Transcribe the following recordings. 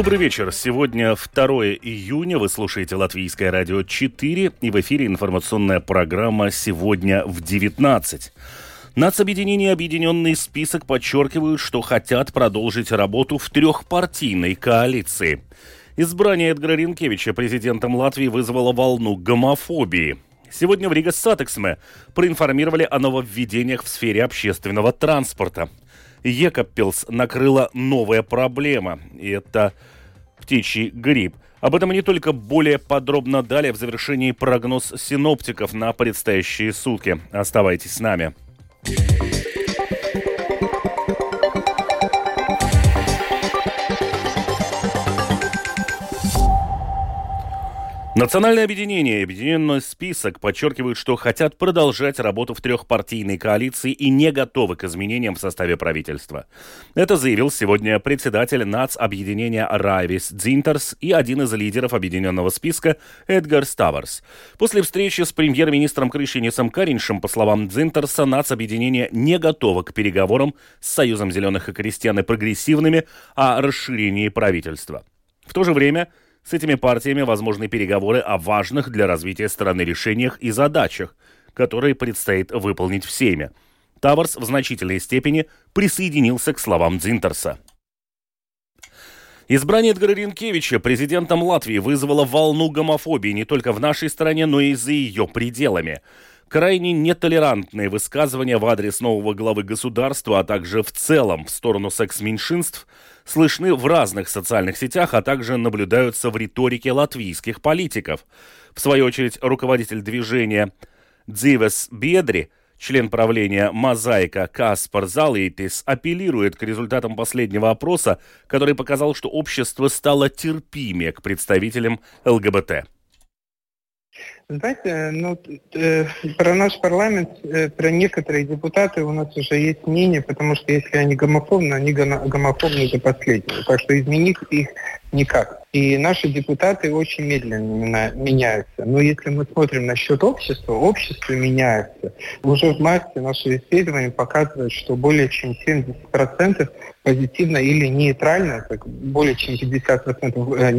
Добрый вечер. Сегодня 2 июня. Вы слушаете Латвийское радио 4 и в эфире информационная программа «Сегодня в 19». Нацобъединение «Объединенный список» подчеркивают, что хотят продолжить работу в трехпартийной коалиции. Избрание Эдгара Ринкевича президентом Латвии вызвало волну гомофобии. Сегодня в Ригас Сатиксме проинформировали о нововведениях в сфере общественного транспорта. Екаппилс накрыла новая проблема, и это птичий грипп. Об этом не только более подробно далее в завершении прогноз синоптиков на предстоящие сутки. Оставайтесь с нами. Национальное объединение и Объединенный список подчеркивают, что хотят продолжать работу в трехпартийной коалиции и не готовы к изменениям в составе правительства. Это заявил сегодня председатель НАЦ-объединения Райвис Дзинтерс и один из лидеров объединенного списка Эдгар Ставарс. После встречи с премьер-министром Крышинисом Кариншем, по словам Дзинтерса, НАЦ-объединение не готово к переговорам с Союзом зеленых и крестьян и прогрессивными о расширении правительства. В то же время с этими партиями возможны переговоры о важных для развития страны решениях и задачах, которые предстоит выполнить всеми. Таварс в значительной степени присоединился к словам Дзинтерса. Избрание Эдгара Ренкевича президентом Латвии вызвало волну гомофобии не только в нашей стране, но и за ее пределами. Крайне нетолерантные высказывания в адрес нового главы государства, а также в целом в сторону секс-меньшинств – слышны в разных социальных сетях, а также наблюдаются в риторике латвийских политиков. В свою очередь, руководитель движения Дзивес Бедри, член правления «Мозаика» Каспар Залейтис апеллирует к результатам последнего опроса, который показал, что общество стало терпимее к представителям ЛГБТ. Знаете, ну, э, про наш парламент, э, про некоторые депутаты у нас уже есть мнение, потому что если они гомофобны, они гомофобны до последнего. Так что изменить их никак. И наши депутаты очень медленно меняются. Но если мы смотрим на счет общества, общество меняется. Уже в марте наши исследования показывают, что более чем 70% позитивно или нейтрально, так более чем 50% э,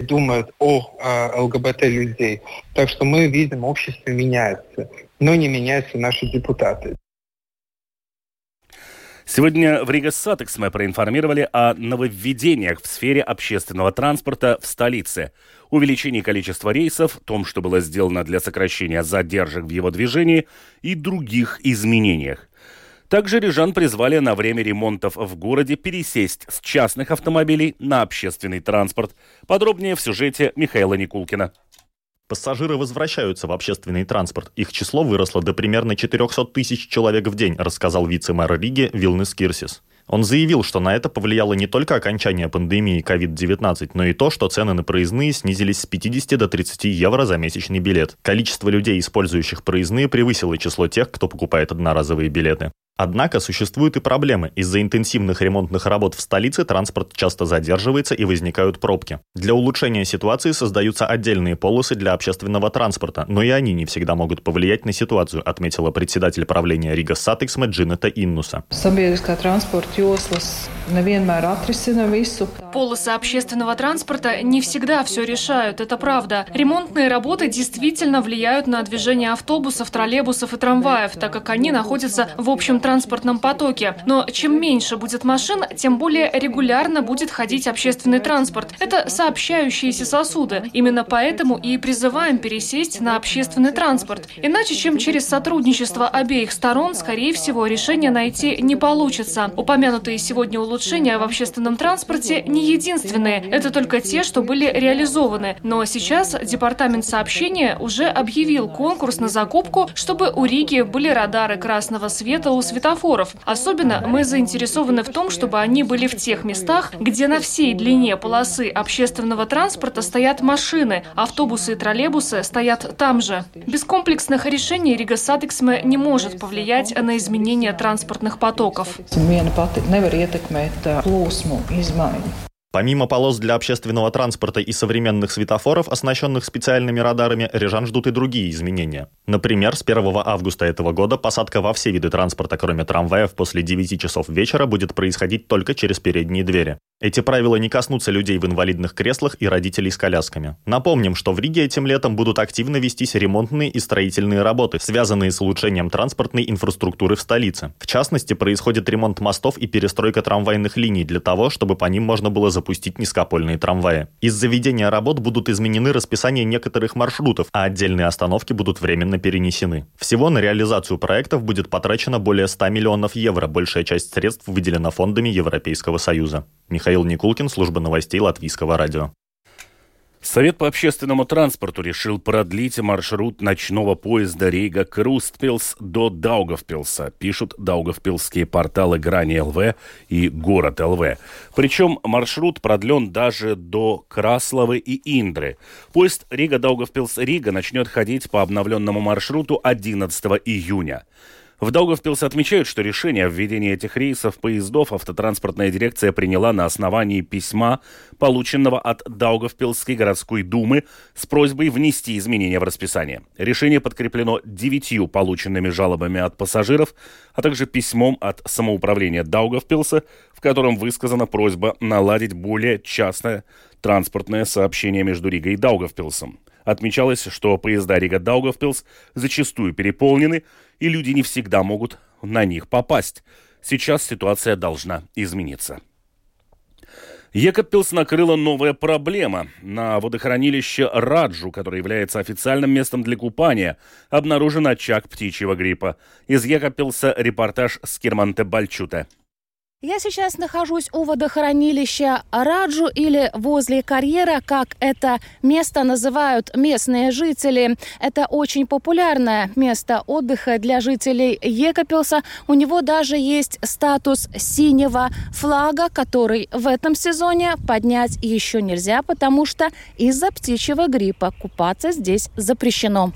думают о э, ЛГБТ людей. Так что мы видим, общество меняется, но не меняются наши депутаты. Сегодня в Рига Сатекс мы проинформировали о нововведениях в сфере общественного транспорта в столице, увеличении количества рейсов, том, что было сделано для сокращения задержек в его движении и других изменениях. Также рижан призвали на время ремонтов в городе пересесть с частных автомобилей на общественный транспорт. Подробнее в сюжете Михаила Никулкина. Пассажиры возвращаются в общественный транспорт. Их число выросло до примерно 400 тысяч человек в день, рассказал вице-мэр Риги Вилнес Кирсис. Он заявил, что на это повлияло не только окончание пандемии COVID-19, но и то, что цены на проездные снизились с 50 до 30 евро за месячный билет. Количество людей, использующих проездные, превысило число тех, кто покупает одноразовые билеты. Однако существуют и проблемы. Из-за интенсивных ремонтных работ в столице транспорт часто задерживается и возникают пробки. Для улучшения ситуации создаются отдельные полосы для общественного транспорта, но и они не всегда могут повлиять на ситуацию, отметила председатель правления Ригас Сатиксме Джинета Иннуса. Полосы общественного транспорта не всегда все решают, это правда. Ремонтные работы действительно влияют на движение автобусов, троллейбусов и трамваев, так как они находятся в общем транспортном потоке. Но чем меньше будет машин, тем более регулярно будет ходить общественный транспорт. Это сообщающиеся сосуды. Именно поэтому и призываем пересесть на общественный транспорт. Иначе, чем через сотрудничество обеих сторон, скорее всего, решение найти не получится. Упомянутые сегодня улучшения в общественном транспорте не единственные. Это только те, что были реализованы. Но сейчас Департамент сообщения уже объявил конкурс на закупку, чтобы у Риги были радары красного света у светофоров. Особенно мы заинтересованы в том, чтобы они были в тех местах, где на всей длине полосы общественного транспорта стоят машины, автобусы и троллейбусы стоят там же. Без комплексных решений Ригас Сатиксме не может повлиять на изменение транспортных потоков. Помимо полос для общественного транспорта и современных светофоров, оснащенных специальными радарами, рижан ждут и другие изменения. Например, с 1 августа этого года посадка во все виды транспорта, кроме трамваев, после 9 часов вечера будет происходить только через передние двери. Эти правила не коснутся людей в инвалидных креслах и родителей с колясками. Напомним, что в Риге этим летом будут активно вестись ремонтные и строительные работы, связанные с улучшением транспортной инфраструктуры в столице. В частности, происходит ремонт мостов и перестройка трамвайных линий для того, чтобы по ним можно было запустить низкопольные трамваи. Из-за ведения работ будут изменены расписания некоторых маршрутов, а отдельные остановки будут временно перенесены. Всего на реализацию проектов будет потрачено более 100 миллионов евро, большая часть средств выделена фондами Европейского Союза. Михаил Никулкин, служба новостей Латвийского радио. Совет по общественному транспорту решил продлить маршрут ночного поезда Рига Крустпилс до Даугавпилса, пишут даугавпилские порталы Грани ЛВ и Город ЛВ. Причем маршрут продлен даже до Красловы и Индры. Поезд Рига-Даугавпилс-Рига начнет ходить по обновленному маршруту 11 июня. В Даугавпилсе отмечают, что решение о введении этих рейсов поездов автотранспортная дирекция приняла на основании письма, полученного от Даугавпилской городской думы с просьбой внести изменения в расписание. Решение подкреплено девятью полученными жалобами от пассажиров, а также письмом от самоуправления Даугавпилса, в котором высказана просьба наладить более частное транспортное сообщение между Ригой и Даугавпилсом. Отмечалось, что поезда Рига-Даугавпилс зачастую переполнены, и люди не всегда могут на них попасть. Сейчас ситуация должна измениться. Екапилс накрыла новая проблема. На водохранилище Раджу, которое является официальным местом для купания, обнаружен очаг птичьего гриппа. Из Екапилса репортаж Скирманте Бальчуте. Я сейчас нахожусь у водохранилища Раджу или возле карьера, как это место называют местные жители. Это очень популярное место отдыха для жителей Екапилса. У него даже есть статус синего флага, который в этом сезоне поднять еще нельзя, потому что из-за птичьего гриппа купаться здесь запрещено.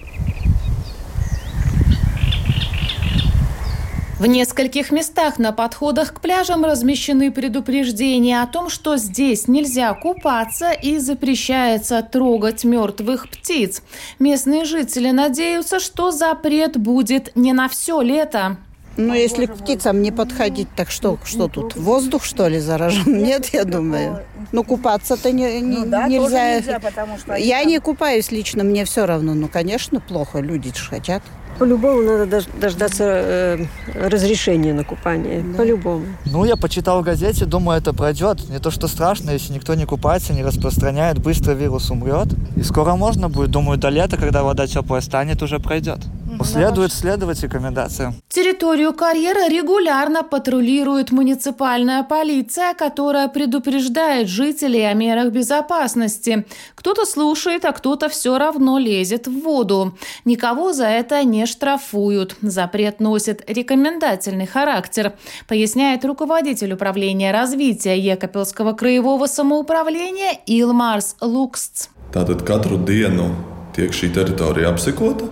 В нескольких местах на подходах к пляжам размещены предупреждения о том, что здесь нельзя купаться и запрещается трогать мертвых птиц. Местные жители надеются, что запрет будет не на все лето. Ну, если к птицам не подходить, так что, что тут, воздух, что ли, заражен? Нет, я думаю. Ну, купаться-то не, не, ну, да, нельзя. нельзя потому что я там... не купаюсь лично, мне все равно. Ну, конечно, плохо, люди же хотят. По-любому надо дождаться э, разрешения на купание. Да. По-любому. Ну, я почитал в газете, думаю, это пройдет. Не то, что страшно, если никто не купается, не распространяет, быстро вирус умрет. И скоро можно будет, думаю, до лета, когда вода теплая станет, уже пройдет. Следует следовать рекомендациям. Территорию карьера регулярно патрулирует муниципальная полиция, которая предупреждает жителей о мерах безопасности. Кто-то слушает, а кто-то все равно лезет в воду. Никого за это не штрафуют. Запрет носит рекомендательный характер, поясняет руководитель управления развития Екапелского краевого самоуправления Илмарс Луксц. Tātad katru dienu tiek šī teritorija apsekota,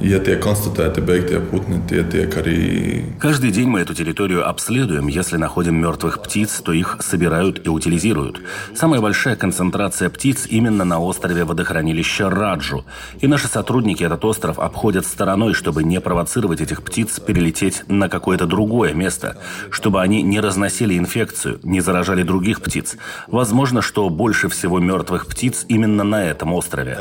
Ja tiek konstatēti beigtie putni, tie tiek arī... Каждый день мы эту территорию обследуем. Если находим мертвых птиц, то их собирают и утилизируют. Самая большая концентрация птиц именно на острове водохранилища Раджу. И наши сотрудники этот остров обходят стороной, чтобы не провоцировать этих птиц перелететь на какое-то другое место, чтобы они не разносили инфекцию, не заражали других птиц. Возможно, что больше всего мертвых птиц именно на этом острове.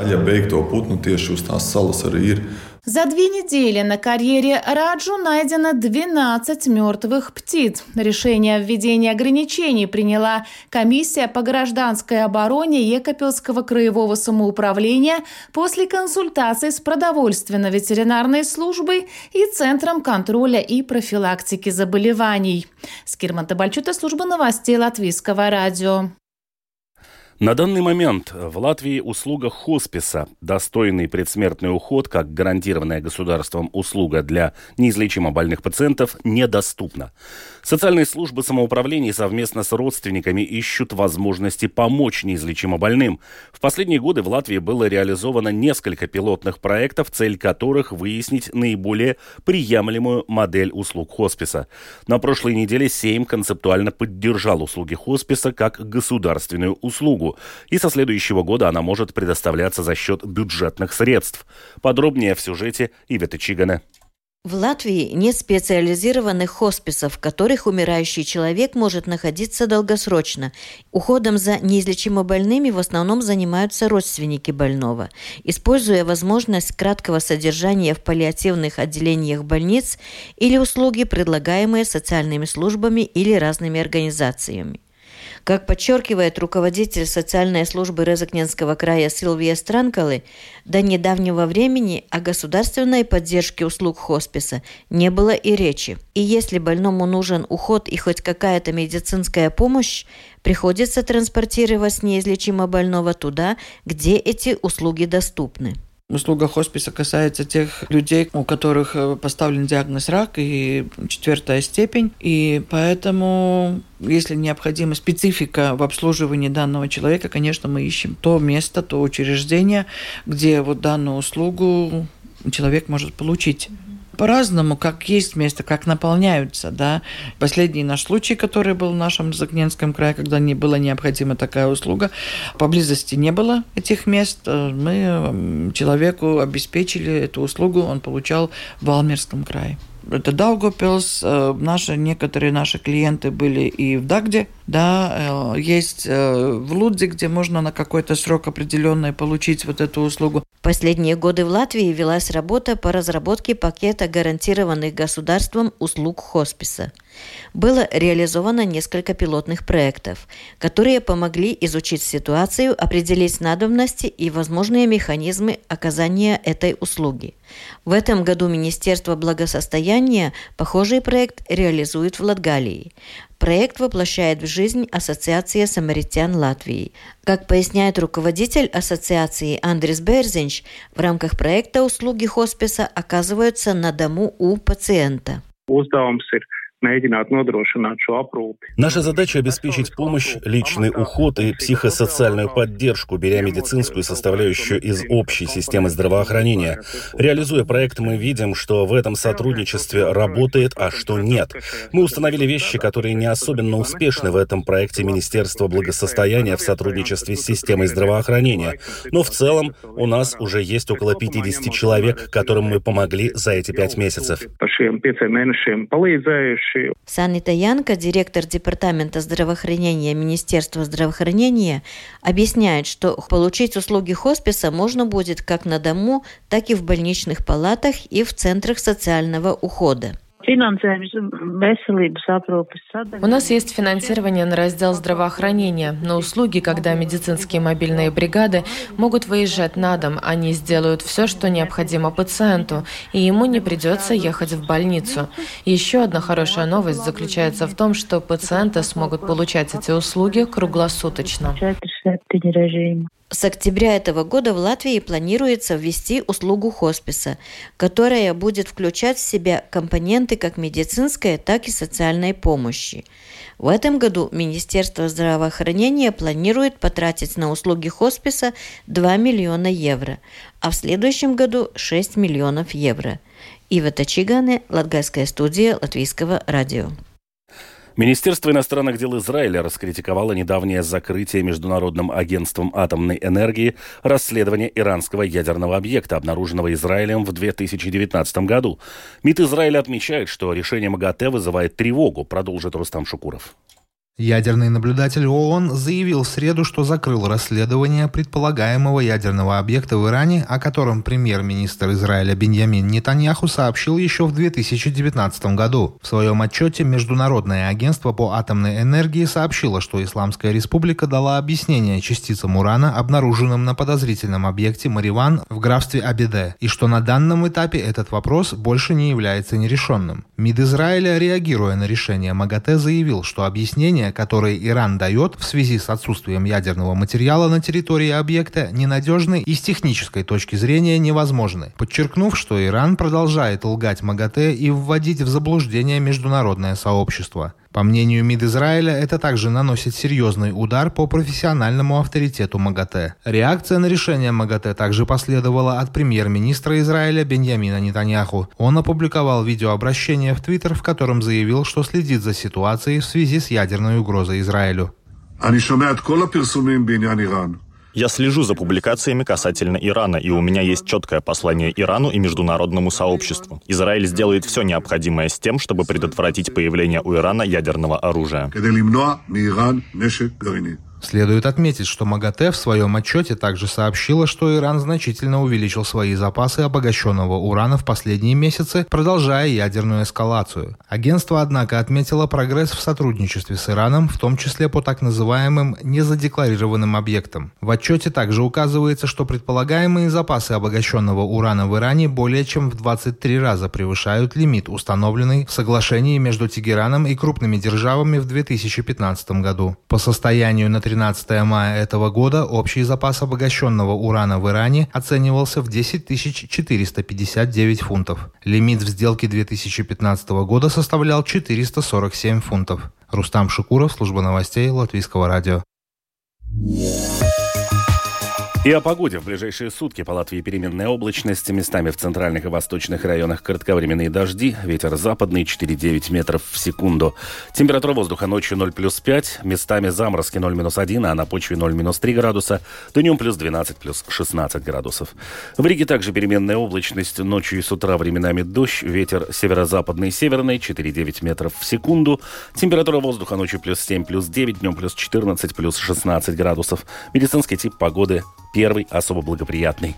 За две недели на карьере Раджу найдено 12 мертвых птиц. Решение о введении ограничений приняла комиссия по гражданской обороне Екапельского краевого самоуправления после консультаций с продовольственно-ветеринарной службой и Центром контроля и профилактики заболеваний. Скирман Табальчута, служба новостей Латвийского радио. На данный момент в Латвии услуга хосписа, достойный предсмертный уход, как гарантированная государством услуга для неизлечимо больных пациентов, недоступна. Социальные службы самоуправления совместно с родственниками ищут возможности помочь неизлечимо больным. В последние годы в Латвии было реализовано несколько пилотных проектов, цель которых выяснить наиболее приемлемую модель услуг хосписа. На прошлой неделе Сейм концептуально поддержал услуги хосписа как государственную услугу услугу, и со следующего года она может предоставляться за счет бюджетных средств. Подробнее в сюжете Ивета Чигана. В Латвии нет специализированных хосписов, в которых умирающий человек может находиться долгосрочно. Уходом за неизлечимо больными в основном занимаются родственники больного. Используя возможность краткого содержания в паллиативных отделениях больниц или услуги, предлагаемые социальными службами или разными организациями. Как подчеркивает руководитель социальной службы Резакненского края Силвия Странкалы, до недавнего времени о государственной поддержке услуг хосписа не было и речи. И если больному нужен уход и хоть какая-то медицинская помощь, приходится транспортировать неизлечимо больного туда, где эти услуги доступны. Услуга хосписа касается тех людей, у которых э, поставлен диагноз рак и четвертая степень. И поэтому, если необходима специфика в обслуживании данного человека, конечно, мы ищем то место, то учреждение, где вот данную услугу человек может получить по-разному, как есть место, как наполняются, да. Последний наш случай, который был в нашем Загненском крае, когда не была необходима такая услуга, поблизости не было этих мест, э, мы человеку обеспечили эту услугу, он получал в Алмерском крае это Даугопилс, э, наши, некоторые наши клиенты были и в Дагде, да, э, есть в Лудзе, где можно на какой-то срок определенный получить вот эту услугу. Последние годы в Латвии велась работа по разработке пакета гарантированных государством услуг хосписа. Было реализовано несколько пилотных проектов, которые помогли изучить ситуацию, определить надобности и возможные механизмы оказания этой услуги. В этом году Министерство благосостояния похожий проект реализует в Латгалии. Проект воплощает в жизнь Ассоциация самаритян Латвии. Как поясняет руководитель ассоциации Андрес Берзинч, в рамках проекта услуги хосписа оказываются на дому у пациента. Уздevums ir Наша задача – обеспечить помощь, личный уход и психосоциальную поддержку, беря медицинскую составляющую из общей системы здравоохранения. Реализуя проект, мы видим, что в этом сотрудничестве работает, а что нет. Мы установили вещи, которые не особенно успешны в этом проекте Министерства благосостояния в сотрудничестве с системой здравоохранения. Но в целом у нас уже есть около 50 человек, которым мы помогли за эти пять месяцев. Санита Янка, директор Департамента здравоохранения Министерства здравоохранения, объясняет, что получить услуги хосписа можно будет как на дому, так и в больничных палатах и в центрах социального ухода. У нас есть финансирование на раздел здравоохранения, на услуги, когда медицинские мобильные бригады могут выезжать на дом, они сделают все, что необходимо пациенту, и ему не придется ехать в больницу. еще одна хорошая новость заключается в том, что пациенты смогут получать эти услуги круглосуточно. С октября этого года в Латвии планируется ввести услугу хосписа, которая будет включать в себя компоненты как медицинской, так и социальной помощи. В этом году Министерство здравоохранения планирует потратить на услуги хосписа 2 миллиона евро, а в следующем году 6 миллионов евро. Ива Тачигане, Латгальская студия Латвийского радио. Министерство иностранных дел Израиля раскритиковало недавнее закрытие Международным агентством атомной энергии расследования иранского ядерного объекта, обнаруженного Израилем в 2019 году. МИД Израиля отмечает, что решение МАГАТЭ вызывает тревогу, продолжит Рустам Шукуров. Ядерный наблюдатель ООН заявил в среду, что закрыл расследование предполагаемого ядерного объекта в Иране, о котором премьер-министр Израиля Беньямин Нетаньяху сообщил еще в 2019 году. В своем отчете Международное агентство по атомной энергии сообщило, что Исламская республика дала объяснение частицам урана, обнаруженным на подозрительном объекте Мариван в графстве Абиде, и что на данном этапе этот вопрос больше не является нерешенным. МИД Израиля, реагируя на решение МАГАТЭ, заявил, что объяснение объяснения, которые Иран дает в связи с отсутствием ядерного материала на территории объекта, ненадежны и с технической точки зрения невозможны, подчеркнув, что Иран продолжает лгать МАГАТЭ и вводить в заблуждение международное сообщество. По мнению МИД Израиля, это также наносит серьезный удар по профессиональному авторитету МАГАТЭ. Реакция на решение МАГАТЭ также последовала от премьер-министра Израиля Беньямина Нетаньяху. Он опубликовал видеообращение в Твиттер, в котором заявил, что следит за ситуацией в связи с ядерной угрозой Израилю. Я слежу за публикациями касательно Ирана, и у меня есть четкое послание Ирану и международному сообществу. Израиль сделает все необходимое с тем, чтобы предотвратить появление у Ирана ядерного оружия. Следует отметить, что МАГАТЭ в своем отчете также сообщила, что Иран значительно увеличил свои запасы обогащенного урана в последние месяцы, продолжая ядерную эскалацию. Агентство, однако, отметило прогресс в сотрудничестве с Ираном, в том числе по так называемым незадекларированным объектам. В отчете также указывается, что предполагаемые запасы обогащенного урана в Иране более чем в 23 раза превышают лимит, установленный в соглашении между Тегераном и крупными державами в 2015 году. По состоянию на 13 мая этого года общий запас обогащенного урана в Иране оценивался в 10 459 фунтов. Лимит в сделке 2015 года составлял 447 фунтов. Рустам Шукуров, служба новостей Латвийского радио. И о погоде. В ближайшие сутки по Латвии переменная облачность. Местами в центральных и восточных районах кратковременные дожди. Ветер западный 4,9 метров в секунду. Температура воздуха ночью 0 плюс 5. Местами заморозки 0 минус 1, а на почве 0 минус 3 градуса. Днем плюс 12 плюс 16 градусов. В Риге также переменная облачность. Ночью и с утра временами дождь. Ветер северо-западный северный 4,9 метров в секунду. Температура воздуха ночью плюс 7 плюс 9. Днем плюс 14 плюс 16 градусов. Медицинский тип погоды первый особо благоприятный.